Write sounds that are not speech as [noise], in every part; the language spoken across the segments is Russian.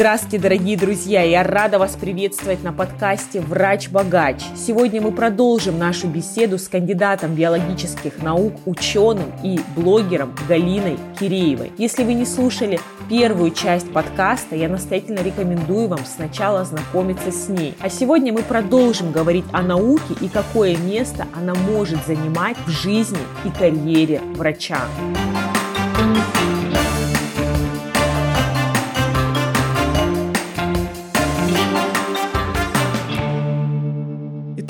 Здравствуйте, дорогие друзья! Я рада вас приветствовать на подкасте «Врач-богач». Сегодня мы продолжим нашу беседу с кандидатом биологических наук, ученым и блогером Галиной Киреевой. Если вы не слушали первую часть подкаста, я настоятельно рекомендую вам сначала ознакомиться с ней. А сегодня мы продолжим говорить о науке и какое место она может занимать в жизни и карьере врача.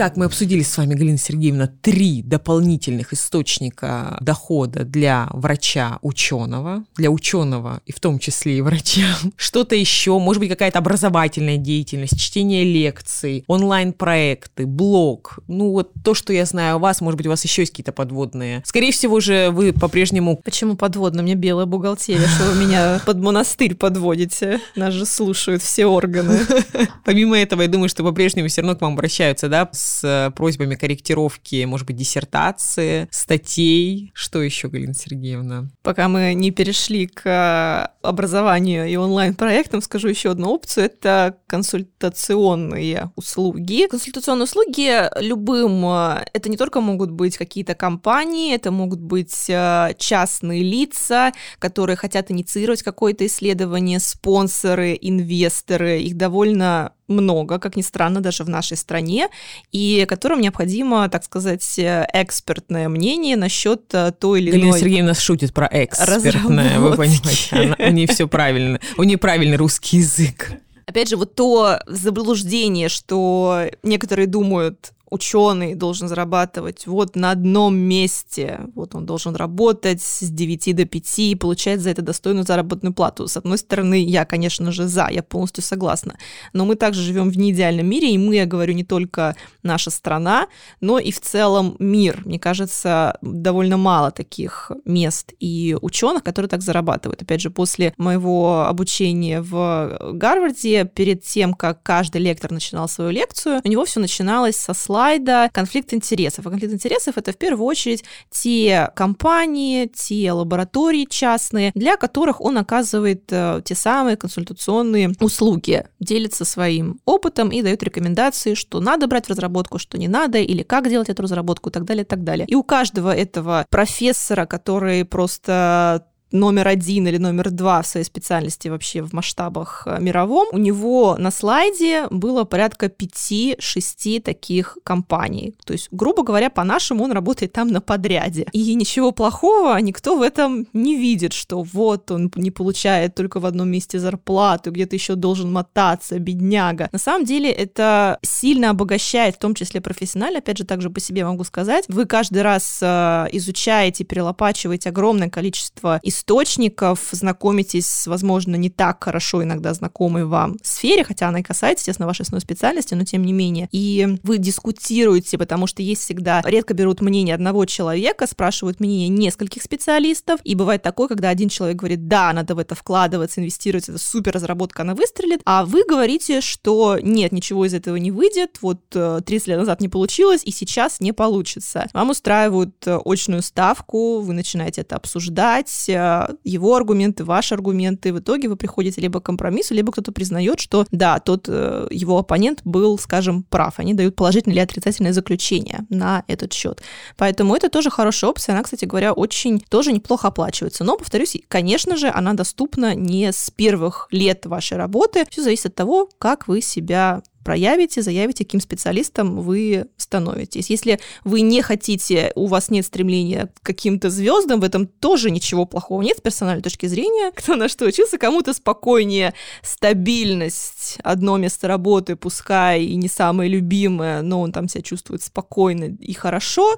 Итак, мы обсудили с вами, Галина Сергеевна, три дополнительных источника дохода для врача-ученого, для ученого и в том числе и врача. [laughs] Что-то еще, может быть, какая-то образовательная деятельность, чтение лекций, онлайн-проекты, блог. Ну вот то, что я знаю о вас, может быть, у вас еще есть какие-то подводные. Скорее всего же вы по-прежнему... Почему подводно? Мне белая бухгалтерия, что вы меня [laughs] под монастырь подводите. Нас же слушают все органы. [laughs] Помимо этого, я думаю, что по-прежнему все равно к вам обращаются, да, с с э, просьбами корректировки, может быть, диссертации, статей. Что еще, Галина Сергеевна? Пока мы не перешли к образованию и онлайн-проектам, скажу еще одну опцию. Это консультационные услуги. Консультационные услуги любым, э, это не только могут быть какие-то компании, это могут быть э, частные лица, которые хотят инициировать какое-то исследование, спонсоры, инвесторы. Их довольно много, как ни странно, даже в нашей стране, и которым необходимо, так сказать, экспертное мнение насчет э, той или иной... Галина Сергеевна шутит про экспертное, вы понимаете, она, у нее все правильно, у нее правильный русский язык. Опять же, вот то заблуждение, что некоторые думают, ученый должен зарабатывать вот на одном месте, вот он должен работать с 9 до 5 и получать за это достойную заработную плату. С одной стороны, я, конечно же, за, я полностью согласна, но мы также живем в неидеальном мире, и мы, я говорю, не только наша страна, но и в целом мир. Мне кажется, довольно мало таких мест и ученых, которые так зарабатывают. Опять же, после моего обучения в Гарварде, перед тем, как каждый лектор начинал свою лекцию, у него все начиналось со слайда слайда конфликт интересов. А конфликт интересов это в первую очередь те компании, те лаборатории частные, для которых он оказывает э, те самые консультационные услуги, делится своим опытом и дает рекомендации, что надо брать в разработку, что не надо, или как делать эту разработку и так далее, и так далее. И у каждого этого профессора, который просто номер один или номер два в своей специальности вообще в масштабах э, мировом, у него на слайде было порядка 5-6 таких компаний. То есть, грубо говоря, по-нашему он работает там на подряде. И ничего плохого никто в этом не видит, что вот он не получает только в одном месте зарплату, где-то еще должен мотаться, бедняга. На самом деле это сильно обогащает, в том числе профессионально, опять же, также по себе могу сказать. Вы каждый раз э, изучаете, перелопачиваете огромное количество историй, источников, знакомитесь возможно, не так хорошо иногда знакомой вам сфере, хотя она и касается, естественно, вашей основной специальности, но тем не менее. И вы дискутируете, потому что есть всегда, редко берут мнение одного человека, спрашивают мнение нескольких специалистов, и бывает такое, когда один человек говорит, да, надо в это вкладываться, инвестировать, это супер разработка, она выстрелит, а вы говорите, что нет, ничего из этого не выйдет, вот 30 э, лет назад не получилось, и сейчас не получится. Вам устраивают э, очную ставку, вы начинаете это обсуждать, э, его аргументы, ваши аргументы. В итоге вы приходите либо к компромиссу, либо кто-то признает, что да, тот э, его оппонент был, скажем, прав. Они дают положительное или отрицательное заключение на этот счет. Поэтому это тоже хорошая опция. Она, кстати говоря, очень тоже неплохо оплачивается. Но, повторюсь, конечно же, она доступна не с первых лет вашей работы. Все зависит от того, как вы себя проявите, заявите, каким специалистом вы становитесь. Если вы не хотите, у вас нет стремления к каким-то звездам, в этом тоже ничего плохого нет с персональной точки зрения. [laughs] Кто на что учился, кому-то спокойнее, стабильность, одно место работы, пускай и не самое любимое, но он там себя чувствует спокойно и хорошо,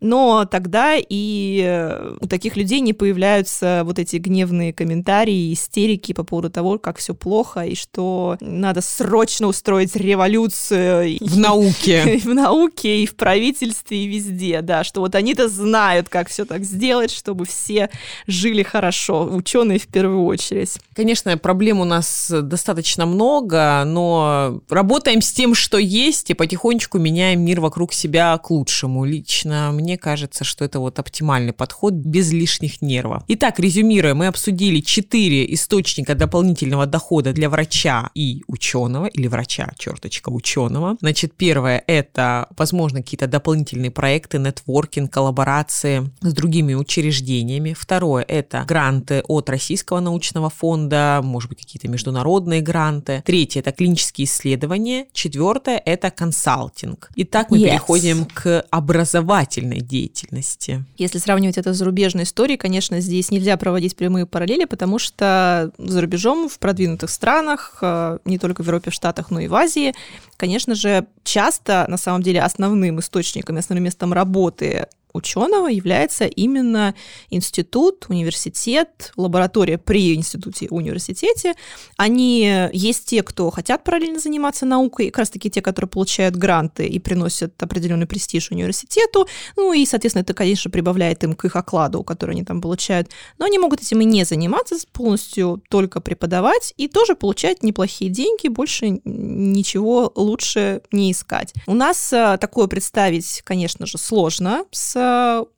но тогда и э, у таких людей не появляются вот эти гневные комментарии, истерики по поводу того, как все плохо и что надо срочно устроить революцию. В науке. [laughs] В науке, и в правительстве, и везде, да, что вот они-то знают, как все так сделать, чтобы все жили хорошо, ученые в первую очередь. Конечно, проблем у нас достаточно много, но работаем с тем, что есть, и потихонечку меняем мир вокруг себя к лучшему. Лично мне кажется, что это вот оптимальный подход без лишних нервов. Итак, резюмируя, мы обсудили четыре источника дополнительного дохода для врача и ученого, или врача, черточка, ученого. Значит, первое – это, возможно, какие-то дополнительные проекты, нетворкинг, коллаборации с другими учреждениями. Второе – это гранты от Российского научного фонда, может быть, какие-то международные гранты. Третье – это клинические исследования. Четвертое – это консалтинг. Итак, мы yes. переходим к образовательной деятельности. Если сравнивать это с зарубежной историей, конечно, здесь нельзя проводить прямые параллели, потому что за рубежом в продвинутых странах, э, не только в Европе, в Штатах, но и в Азии, конечно же, часто на самом деле основным источником, основным местом работы ученого является именно институт, университет, лаборатория при институте, университете. Они есть те, кто хотят параллельно заниматься наукой, как раз таки те, которые получают гранты и приносят определенный престиж университету. Ну и, соответственно, это, конечно, прибавляет им к их окладу, который они там получают. Но они могут этим и не заниматься, полностью только преподавать и тоже получать неплохие деньги, больше ничего лучше не искать. У нас э, такое представить, конечно же, сложно с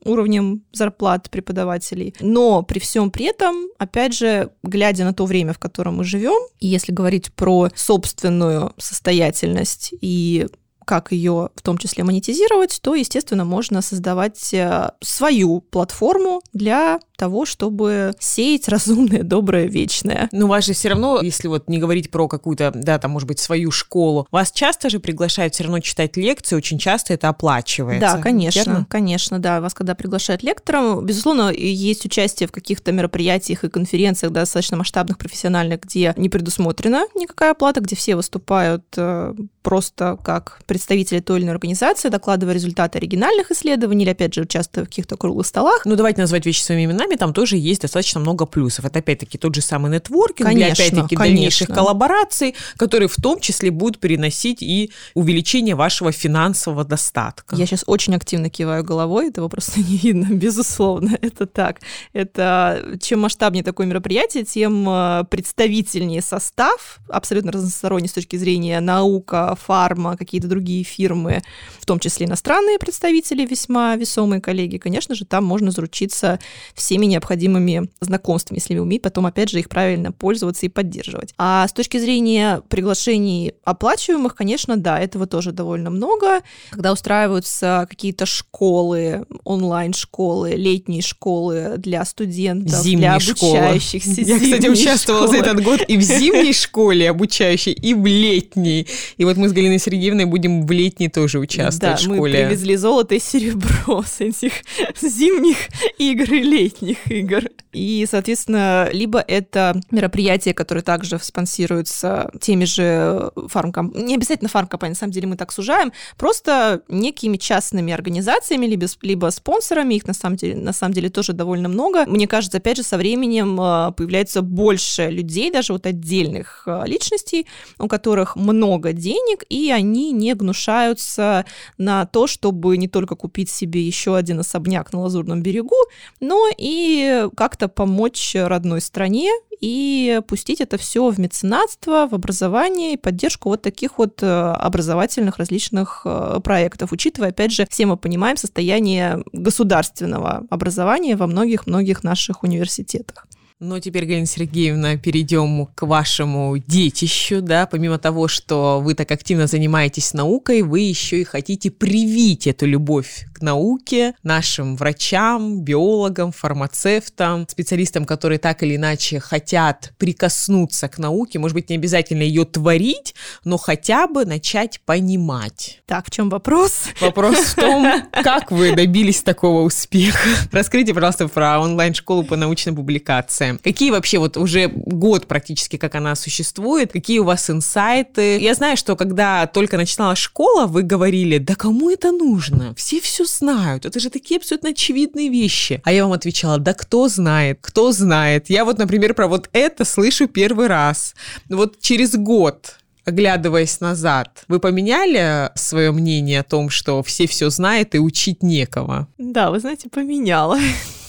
уровнем зарплат преподавателей. Но при всем при этом, опять же, глядя на то время, в котором мы живем, и если говорить про собственную состоятельность и как ее в том числе монетизировать, то, естественно, можно создавать э, свою платформу для того, чтобы сеять разумное, доброе, вечное. Но вас же все равно, если вот не говорить про какую-то, да, там, может быть, свою школу, вас часто же приглашают все равно читать лекции, очень часто это оплачивается. Да, конечно, верно? конечно, да. Вас когда приглашают лектором, безусловно, есть участие в каких-то мероприятиях и конференциях да, достаточно масштабных, профессиональных, где не предусмотрена никакая оплата, где все выступают э, просто как представители той или иной организации, докладывая результаты оригинальных исследований или, опять же, участвуя в каких-то круглых столах. Ну, давайте назвать вещи своими именами нами там тоже есть достаточно много плюсов. Это опять-таки тот же самый нетворкинг, конечно, для опять-таки дальнейших коллабораций, которые в том числе будут переносить и увеличение вашего финансового достатка. Я сейчас очень активно киваю головой, этого просто [laughs] не видно, безусловно, это так. Это чем масштабнее такое мероприятие, тем э, представительнее состав, абсолютно разносторонний с точки зрения наука, фарма, какие-то другие фирмы, в том числе иностранные представители, весьма весомые коллеги. Конечно же, там можно заручиться все всеми необходимыми знакомствами, если уметь потом, опять же, их правильно пользоваться и поддерживать. А с точки зрения приглашений оплачиваемых, конечно, да, этого тоже довольно много. Когда устраиваются какие-то школы, онлайн-школы, летние школы для студентов, Зимние для обучающихся. Школы. Я, кстати, участвовала школы. за этот год и в зимней школе обучающей, и в летней. И вот мы с Галиной Сергеевной будем в летней тоже участвовать да, в школе. мы привезли золото и серебро с этих [laughs] зимних игр и летних летних игр. И, соответственно, либо это мероприятия, которые также спонсируются теми же фармкомпаниями, не обязательно фармкомпаниями, на самом деле мы так сужаем, просто некими частными организациями, либо, либо спонсорами, их на самом, деле, на самом деле тоже довольно много. Мне кажется, опять же, со временем а, появляется больше людей, даже вот отдельных а, личностей, у которых много денег, и они не гнушаются на то, чтобы не только купить себе еще один особняк на Лазурном берегу, но и и как-то помочь родной стране и пустить это все в меценатство, в образование и поддержку вот таких вот э, образовательных различных э, проектов, учитывая, опять же, все мы понимаем состояние государственного образования во многих-многих наших университетах. Ну, теперь, Галина Сергеевна, перейдем к вашему детищу, да, помимо того, что вы так активно занимаетесь наукой, вы еще и хотите привить эту любовь к науке нашим врачам, биологам, фармацевтам, специалистам, которые так или иначе хотят прикоснуться к науке, может быть, не обязательно ее творить, но хотя бы начать понимать. Так, в чем вопрос? Вопрос в том, [laughs] как вы добились такого успеха. Раскройте, пожалуйста, про онлайн-школу по научной публикации информация. Какие вообще вот уже год практически, как она существует, какие у вас инсайты? Я знаю, что когда только начинала школа, вы говорили, да кому это нужно? Все все знают, это же такие абсолютно очевидные вещи. А я вам отвечала, да кто знает, кто знает. Я вот, например, про вот это слышу первый раз. Вот через год оглядываясь назад, вы поменяли свое мнение о том, что все все знают и учить некого? Да, вы знаете, поменяла.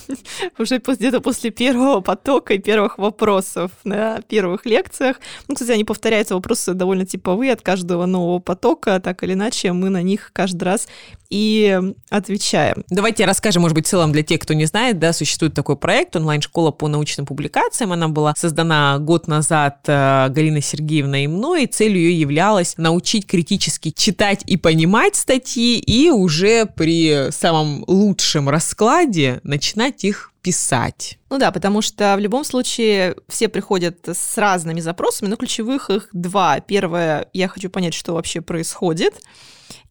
[laughs] уже где-то после первого потока и первых вопросов на первых лекциях. Ну, кстати, они повторяются, вопросы довольно типовые от каждого нового потока, так или иначе мы на них каждый раз и отвечаем. Давайте расскажем, может быть, в целом для тех, кто не знает, да, существует такой проект онлайн-школа по научным публикациям. Она была создана год назад э, Галиной Сергеевной и мной, и целью ее являлась научить критически читать и понимать статьи, и уже при самом лучшем раскладе начинать их писать. Ну да, потому что в любом случае все приходят с разными запросами, но ключевых их два. Первое, я хочу понять, что вообще происходит.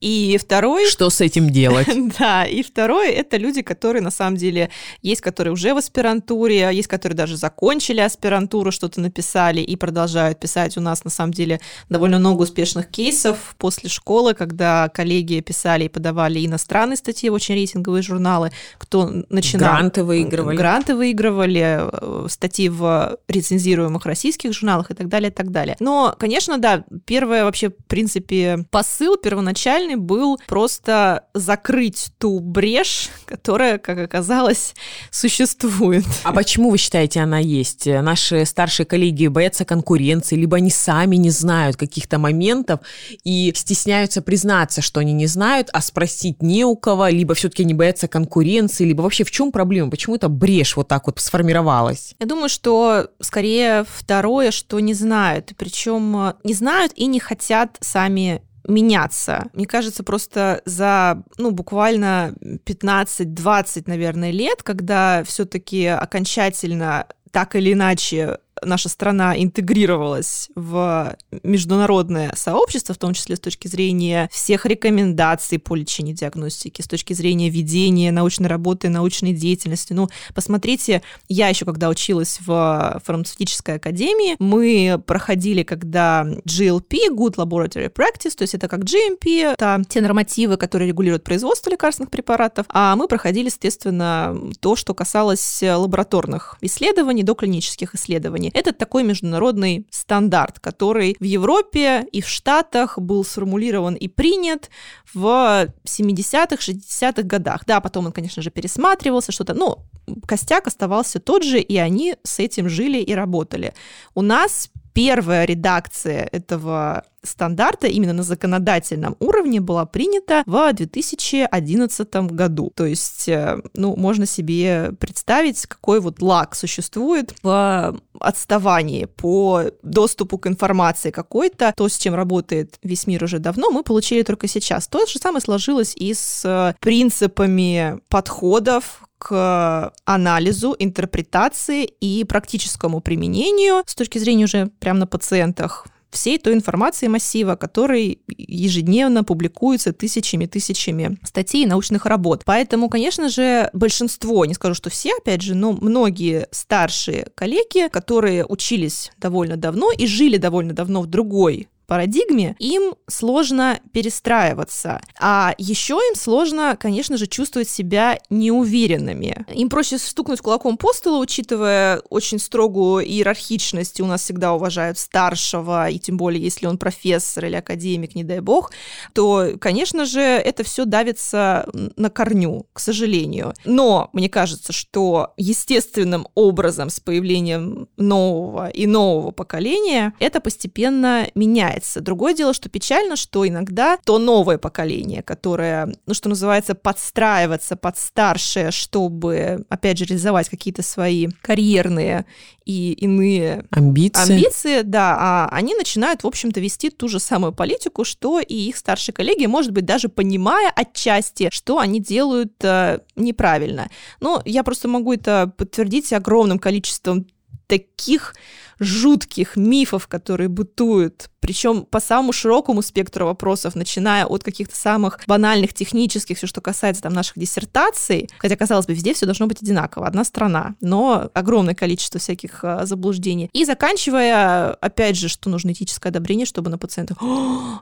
И второй... Что с этим делать? [laughs] да, и второй — это люди, которые на самом деле есть, которые уже в аспирантуре, есть, которые даже закончили аспирантуру, что-то написали и продолжают писать. У нас на самом деле довольно много успешных кейсов после школы, когда коллеги писали и подавали иностранные статьи в очень рейтинговые журналы, кто начинал... Гранты выигрывали. Гранты выигрывали, э, статьи в рецензируемых российских журналах и так далее, и так далее. Но, конечно, да, первое вообще, в принципе, посыл первоначальный был просто закрыть ту брешь, которая, как оказалось, существует. А почему вы считаете, она есть? Наши старшие коллеги боятся конкуренции, либо они сами не знают каких-то моментов и стесняются признаться, что они не знают, а спросить не у кого, либо все-таки они боятся конкуренции, либо вообще в чем проблема? Почему эта брешь вот так вот сформировалась? Я думаю, что скорее второе, что не знают. Причем не знают и не хотят сами меняться. Мне кажется, просто за, ну, буквально 15-20, наверное, лет, когда все-таки окончательно так или иначе наша страна интегрировалась в международное сообщество, в том числе с точки зрения всех рекомендаций по лечению и диагностике, с точки зрения ведения научной работы, научной деятельности. Ну, посмотрите, я еще когда училась в фармацевтической академии, мы проходили, когда GLP, Good Laboratory Practice, то есть это как GMP, это те нормативы, которые регулируют производство лекарственных препаратов, а мы проходили, естественно, то, что касалось лабораторных исследований, доклинических исследований образования. Это такой международный стандарт, который в Европе и в Штатах был сформулирован и принят в 70-х, 60-х годах. Да, потом он, конечно же, пересматривался, что-то, но костяк оставался тот же, и они с этим жили и работали. У нас первая редакция этого стандарта именно на законодательном уровне была принята в 2011 году. То есть, э, ну, можно себе представить, какой вот лак существует в отставании по доступу к информации какой-то. То, с чем работает весь мир уже давно, мы получили только сейчас. То же самое сложилось и с э, принципами подходов к анализу, интерпретации и практическому применению с точки зрения уже прямо на пациентах всей той информации массива, который ежедневно публикуется тысячами-тысячами статей и научных работ. Поэтому, конечно же, большинство, не скажу, что все, опять же, но многие старшие коллеги, которые учились довольно давно и жили довольно давно в другой парадигме, им сложно перестраиваться. А еще им сложно, конечно же, чувствовать себя неуверенными. Им проще стукнуть кулаком по столу, учитывая очень строгую иерархичность, и у нас всегда уважают старшего, и тем более, если он профессор или академик, не дай бог, то, конечно же, это все давится на корню, к сожалению. Но мне кажется, что естественным образом с появлением нового и нового поколения это постепенно меняется меняется. Другое дело, что печально, что иногда то новое поколение, которое, ну, что называется, подстраиваться под старшее, чтобы, опять же, реализовать какие-то свои карьерные и иные амбиции. амбиции, да, а они начинают, в общем-то, вести ту же самую политику, что и их старшие коллеги, может быть, даже понимая отчасти, что они делают э, неправильно. Но я просто могу это подтвердить огромным количеством таких жутких мифов, которые бытуют, причем по самому широкому спектру вопросов, начиная от каких-то самых банальных технических, все, что касается там наших диссертаций, хотя, казалось бы, везде все должно быть одинаково, одна страна, но огромное количество всяких а, заблуждений. И заканчивая, опять же, что нужно этическое одобрение, чтобы на пациентах,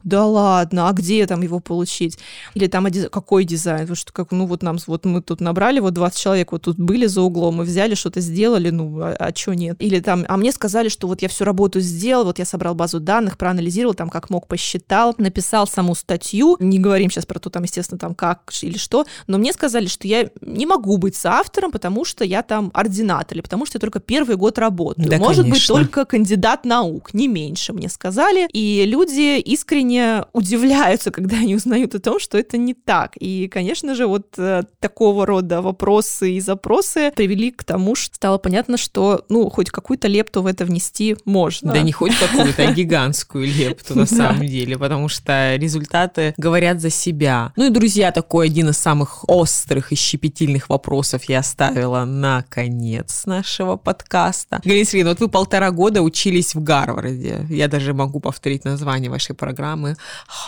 да ладно, а где там его получить? Или там какой дизайн? Потому что, как, ну вот нам, вот мы тут набрали, вот 20 человек вот тут были за углом, мы взяли, что-то сделали, ну, а, а что нет? Или там, а мне сказали, что вот я всю работу сделал, вот я собрал базу данных, проанализировал, там как мог посчитал, написал саму статью. Не говорим сейчас про то, там, естественно, там как или что, но мне сказали, что я не могу быть соавтором, потому что я там ординатор, или потому что я только первый год работаю. Да, Может конечно. быть, только кандидат наук, не меньше, мне сказали. И люди искренне удивляются, когда они узнают о том, что это не так. И, конечно же, вот э, такого рода вопросы и запросы привели к тому, что стало понятно, что, ну, хоть какую-то лепту в это внести можно. Да не хоть какую-то, а гигантскую лепту на [laughs] самом деле, потому что результаты говорят за себя. Ну и, друзья, такой один из самых острых и щепетильных вопросов я оставила на конец нашего подкаста. Галина Сергеевна, вот вы полтора года учились в Гарварде. Я даже могу повторить название вашей программы.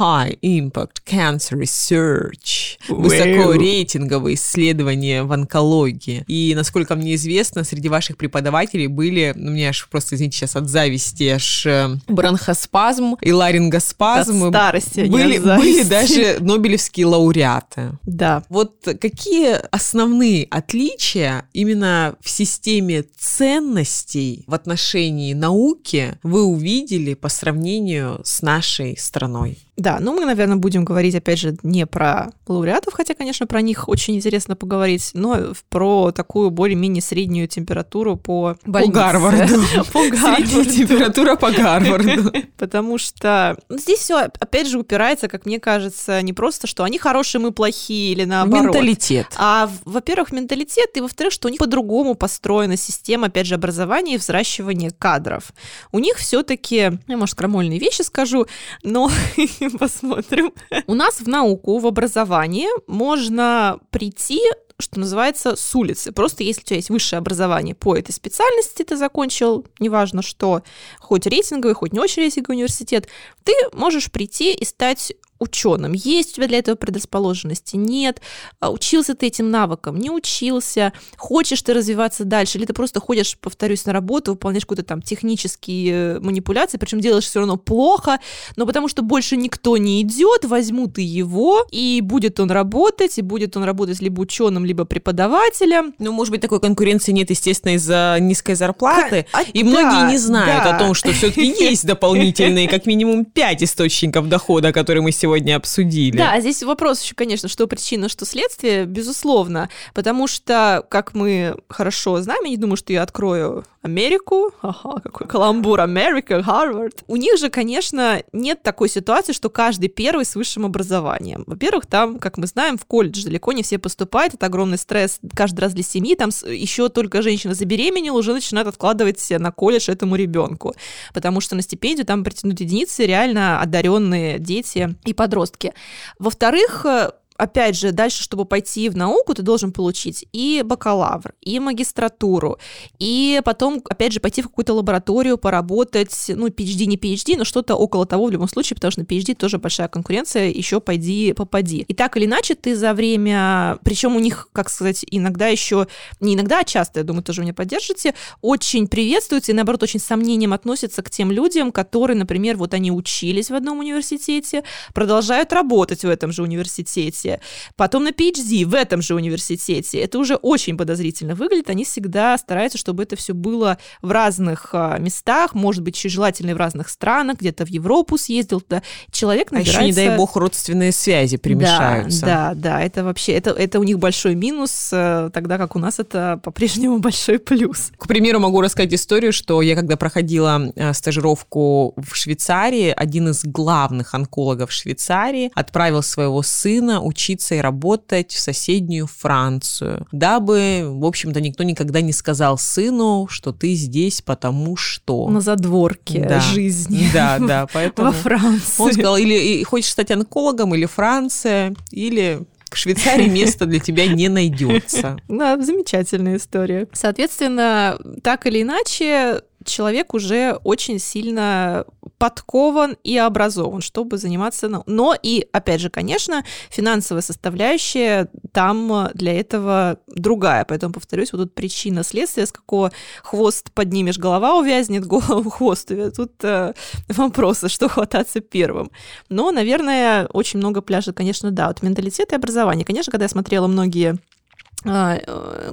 High Impact Cancer Research. Высокорейтинговые исследования в онкологии. И, насколько мне известно, среди ваших преподавателей были, ну, мне аж просто, извините, сейчас от зависти, аж э, бронхоспазм и ларингоспазм. От старости, а были, были даже нобелевские лауреаты. Да. Вот какие основные отличия именно в системе ценностей в отношении науки вы увидели по сравнению с нашей страной? Да, ну мы, наверное, будем говорить, опять же, не про лауреатов, хотя, конечно, про них очень интересно поговорить, но про такую более-менее среднюю температуру по больнице. Гарварду. [laughs] По Средняя Гарварду. температура по Гарварду. [laughs] Потому что ну, здесь все, опять же, упирается, как мне кажется, не просто, что они хорошие, мы плохие, или наоборот. Менталитет. А, во-первых, менталитет, и во-вторых, что у них по-другому построена система, опять же, образования и взращивания кадров. У них все-таки, я, может, крамольные вещи скажу, но [laughs] посмотрим. У нас в науку, в образовании можно прийти что называется, с улицы. Просто если у тебя есть высшее образование по этой специальности, ты закончил, неважно что, хоть рейтинговый, хоть не очень рейтинговый университет, ты можешь прийти и стать ученым. Есть у тебя для этого предрасположенности? Нет. А Учился ты этим навыкам? Не учился. Хочешь ты развиваться дальше? Или ты просто ходишь, повторюсь, на работу, выполняешь какие-то там технические э, манипуляции, причем делаешь все равно плохо, но потому что больше никто не идет, возьмут и его, и будет он работать, и будет он работать либо ученым, либо преподавателем. Ну, может быть, такой конкуренции нет, естественно, из-за низкой зарплаты. А, И многие да, не знают да. о том, что все-таки [laughs] есть дополнительные, как минимум, пять источников дохода, которые мы сегодня обсудили. Да, здесь вопрос еще, конечно, что причина, что следствие, безусловно, потому что, как мы хорошо знаем, я не думаю, что я открою Америку, ага, какой каламбур, Америка, Гарвард. У них же, конечно, нет такой ситуации, что каждый первый с высшим образованием. Во-первых, там, как мы знаем, в колледж далеко не все поступают, это огромный стресс каждый раз для семьи, там еще только женщина забеременела, уже начинают откладывать на колледж этому ребенку, потому что на стипендию там притянут единицы реально одаренные дети и подростки. Во-вторых, э, Опять же, дальше, чтобы пойти в науку, ты должен получить и бакалавр, и магистратуру, и потом, опять же, пойти в какую-то лабораторию, поработать, ну, PhD, не PhD, но что-то около того в любом случае, потому что на PhD тоже большая конкуренция, еще пойди, попади. И так или иначе ты за время, причем у них, как сказать, иногда еще, не иногда, а часто, я думаю, тоже меня поддержите, очень приветствуются и, наоборот, очень с сомнением относятся к тем людям, которые, например, вот они учились в одном университете, продолжают работать в этом же университете, потом на PhD в этом же университете. Это уже очень подозрительно выглядит. Они всегда стараются, чтобы это все было в разных а, местах, может быть, еще желательно и в разных странах, где-то в Европу съездил туда. Человек А набирается... еще, не дай бог, родственные связи примешаются. Да, да, да, это вообще, это, это у них большой минус, э, тогда как у нас это [laughs] по-прежнему большой плюс. К примеру, могу рассказать историю, что я когда проходила э, стажировку в Швейцарии, один из главных онкологов Швейцарии отправил своего сына учиться и работать в соседнюю Францию, дабы, в общем-то, никто никогда не сказал сыну, что ты здесь потому что. На задворке Да. жизни Да, [laughs] да, поэтому... во Франции. Он сказал, или хочешь стать онкологом, или Франция, или в Швейцарии место для тебя не найдется. [laughs] Да, замечательная история. Соответственно, так или иначе, человек уже очень сильно подкован и образован, чтобы заниматься... Но и, опять же, конечно, финансовая составляющая там для этого другая. Поэтому, повторюсь, вот тут причина следствия, с какого хвост поднимешь, голова увязнет, [laughs] голову хвост увязнет. Тут э, вопросы, что хвататься первым. Но, наверное, очень много пляжет, конечно, да. Вот менталитет и образование. Конечно, когда я смотрела многие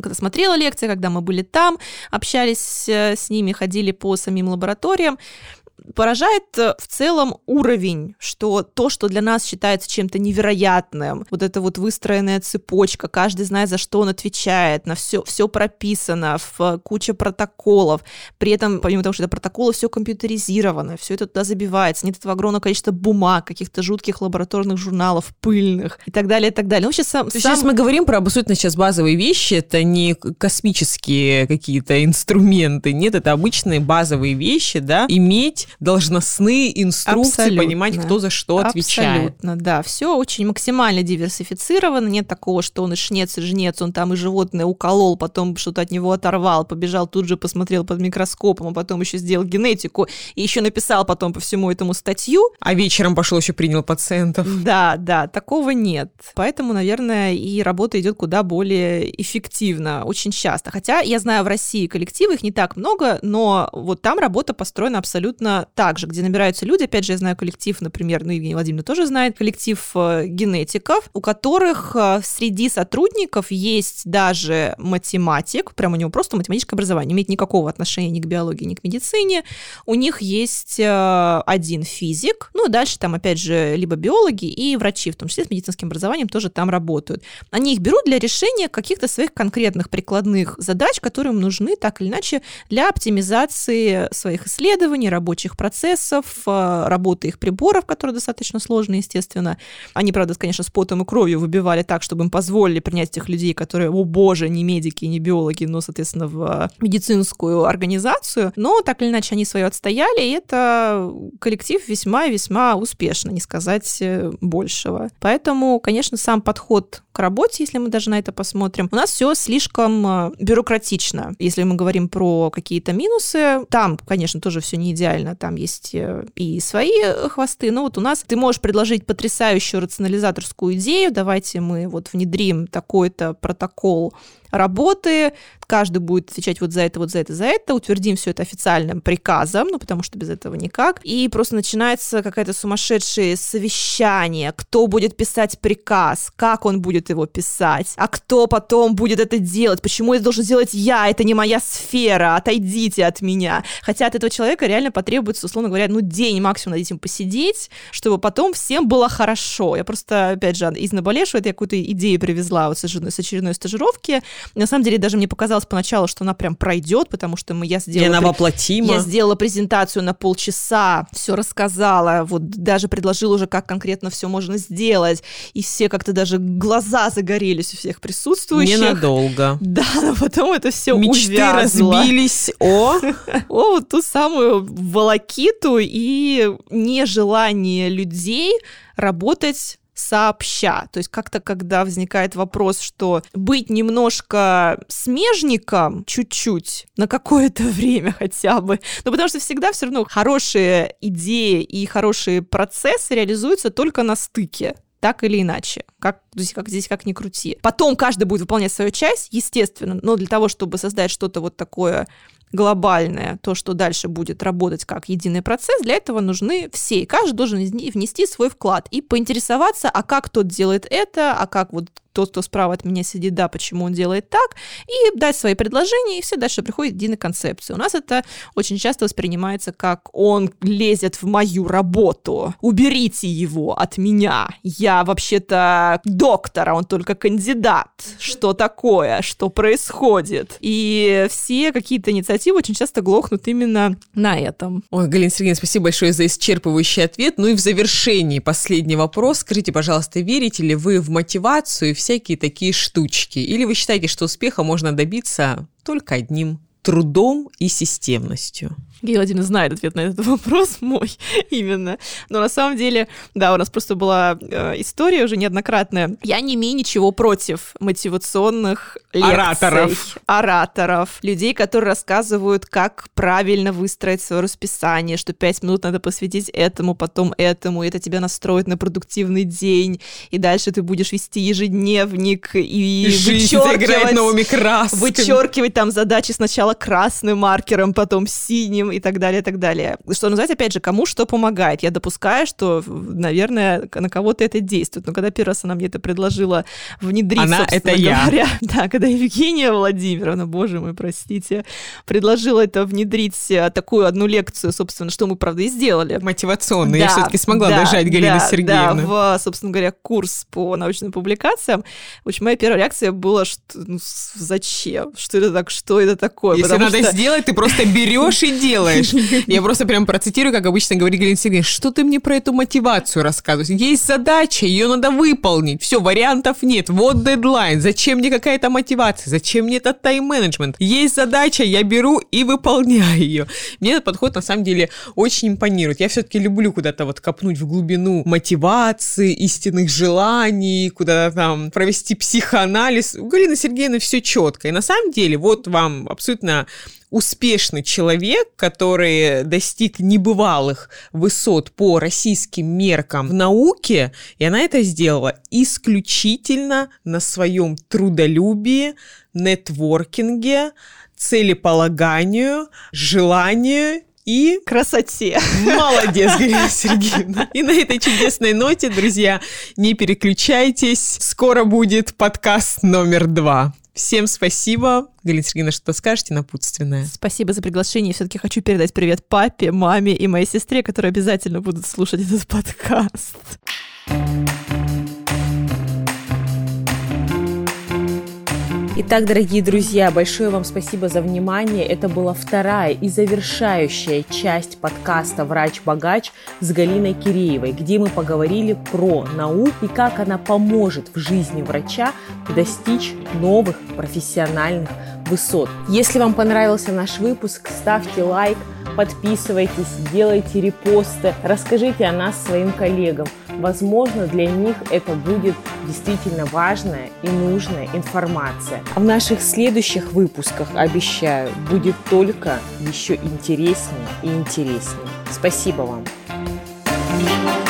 когда смотрела лекции, когда мы были там, общались э, с ними, ходили по самим лабораториям, поражает э, в целом уровень, что то, что для нас считается чем-то невероятным, вот эта вот выстроенная цепочка, каждый знает, за что он отвечает, на все, все прописано, в куча протоколов, при этом, помимо того, что это протоколы, все компьютеризировано, все это туда забивается, нет этого огромного количества бумаг, каких-то жутких лабораторных журналов, пыльных и так далее, и так далее. Ну, сейчас, сам, сейчас мы говорим про абсолютно сейчас базовые вещи, это не космические какие-то инструменты, нет, это обычные базовые вещи, да, иметь должностные инструкции, Абсолютно. понимать, кто за что отвечает. Абсолютно, да. Все очень максимально диверсифицировано. Нет такого, что он и шнец, и жнец, он там и животное уколол, потом что-то от него оторвал, побежал, тут же посмотрел под микроскопом, а потом еще сделал генетику, и еще написал потом по всему этому статью. А вечером пошел еще принял пациентов. Да, да, такого нет. Поэтому, наверное, и работа идет куда более эффективно, очень часто. Хотя я знаю в России коллективы, их не так много, но вот там работа построена абсолютно также, где набираются люди, опять же, я знаю коллектив, например, ну, Евгения Владимировна тоже знает, коллектив э, генетиков, у которых э, среди сотрудников есть даже математик, прям у него просто математическое образование, не имеет никакого отношения ни к биологии, ни к медицине, у них есть э, один физик, ну, дальше там, опять же, либо биологи и врачи, в том числе с медицинским образованием, тоже там работают. Они их берут для решения каких-то своих конкретных прикладных задач, которые им нужны так или иначе для оптимизации своих исследований, рабочих рабочих процессов, э, работы их приборов, которые достаточно сложные, естественно. Они, правда, конечно, с потом и кровью выбивали так, чтобы им позволили принять тех людей, которые, о боже, не медики, не биологи, но, соответственно, в э, медицинскую организацию. Но так или иначе они свое отстояли, и это коллектив весьма и весьма успешно, не сказать э, большего. Поэтому, конечно, сам подход к работе, если мы даже на это посмотрим, у нас все слишком бюрократично. Если мы говорим про какие-то минусы, там, конечно, тоже все не идеально там есть э, и свои хвосты, но вот у нас ты можешь предложить потрясающую рационализаторскую идею, давайте мы вот внедрим такой-то протокол работы, каждый будет отвечать вот за это, вот за это, за это, утвердим все это официальным приказом, ну, потому что без этого никак, и просто начинается какое-то сумасшедшее совещание, кто будет писать приказ, как он будет его писать, а кто потом будет это делать, почему это должен сделать я, это не моя сфера, отойдите от меня. Хотя от этого человека реально потребуется, условно говоря, ну, день максимум над этим посидеть, чтобы потом всем было хорошо. Я просто, опять же, из наболевшего, это я какую-то идею привезла вот с очередной стажировки, на самом деле, даже мне показалось поначалу, что она прям пройдет, потому что мы, я сделала... И она воплотима. Я сделала презентацию на полчаса, все рассказала, вот даже предложила уже, как конкретно все можно сделать, и все как-то даже глаза загорелись у всех присутствующих. Ненадолго. Да, но потом это все Мечты увязло. разбились о... [laughs] О, вот ту самую волокиту и нежелание людей работать сообща. То есть как-то, когда возникает вопрос, что быть немножко смежником чуть-чуть, на какое-то [laughs] время хотя бы, ну потому что всегда все равно хорошие идеи и хорошие процессы реализуются только на стыке так или иначе, как, здесь, как здесь как ни крути. Потом каждый будет выполнять свою часть, естественно, но для того, чтобы создать что-то вот такое глобальное, то, что дальше будет работать как единый процесс, для этого нужны все. И каждый должен внести свой вклад и поинтересоваться, а как тот делает это, а как вот тот, кто справа от меня сидит, да, почему он делает так, и дать свои предложения, и все дальше приходит единой концепции. У нас это очень часто воспринимается как он лезет в мою работу, уберите его от меня, я вообще-то доктор, а он только кандидат, что такое, что происходит. И все какие-то инициативы очень часто глохнут именно на этом. Ой, Галина Сергеевна, спасибо большое за исчерпывающий ответ. Ну и в завершении последний вопрос. Скажите, пожалуйста, верите ли вы в мотивацию и в всякие такие штучки? Или вы считаете, что успеха можно добиться только одним трудом и системностью? Гея Владимировна знает ответ на этот [laughs] вопрос мой именно. Но на самом деле, да, у нас просто была э, история уже неоднократная. Я не имею ничего против мотивационных лекций, ораторов. ораторов, людей, которые рассказывают, как правильно выстроить свое расписание, что пять минут надо посвятить этому, потом этому, и это тебя настроит на продуктивный день, и дальше ты будешь вести ежедневник и Жизнь вычеркивать, новыми красками. вычеркивать там задачи сначала красным маркером, потом синим, и так далее, и так далее. Что называется, опять же, кому что помогает. Я допускаю, что, наверное, на кого-то это действует. Но когда первый раз она мне это предложила внедрить, она это я. говоря, [laughs] да, когда Евгения Владимировна, боже мой, простите, предложила это внедрить э, такую одну лекцию, собственно, что мы, правда, и сделали. Мотивационную. Да, я все-таки смогла да, дожать Галина да, Сергеевна. Да, в, собственно говоря, курс по научным публикациям. В общем, моя первая реакция была, что ну, зачем? Что это так? Что это такое? Если Потому надо что... сделать, ты просто берешь и [laughs] делаешь. [laughs] Я просто прям процитирую, как обычно говорит Галина Сергеевна, что ты мне про эту мотивацию рассказываешь? Есть задача, ее надо выполнить. Все, вариантов нет. Вот дедлайн. Зачем мне какая-то мотивация? Зачем мне этот тайм-менеджмент? Есть задача, я беру и выполняю ее. Мне этот подход на самом деле очень импонирует. Я все-таки люблю куда-то вот копнуть в глубину мотивации, истинных желаний, куда-то там провести психоанализ. У Галины Сергеевны все четко. И на самом деле вот вам абсолютно успешный человек, который достиг небывалых высот по российским меркам в науке, и она это сделала исключительно на своем трудолюбии, нетворкинге, целеполаганию, желанию и красоте. Молодец, Галина [laughs] Сергеевна. И на этой чудесной ноте, друзья, не переключайтесь. Скоро будет подкаст номер два. Всем спасибо. Галина Сергеевна, что скажете напутственное? Спасибо за приглашение. Все-таки хочу передать привет папе, маме и моей сестре, которые обязательно будут слушать этот [laughs] подкаст. Итак, дорогие друзья, большое вам спасибо за внимание. Это была вторая и завершающая часть подкаста «Врач-богач» с Галиной Киреевой, где мы поговорили про науку и как она поможет в жизни врача достичь новых профессиональных высот. Если вам понравился наш выпуск, ставьте лайк, подписывайтесь, делайте репосты, расскажите о нас своим коллегам. Возможно, для них это будет действительно важная и нужная информация. А в наших следующих выпусках, обещаю, будет только еще интереснее и интереснее. Спасибо вам! thank you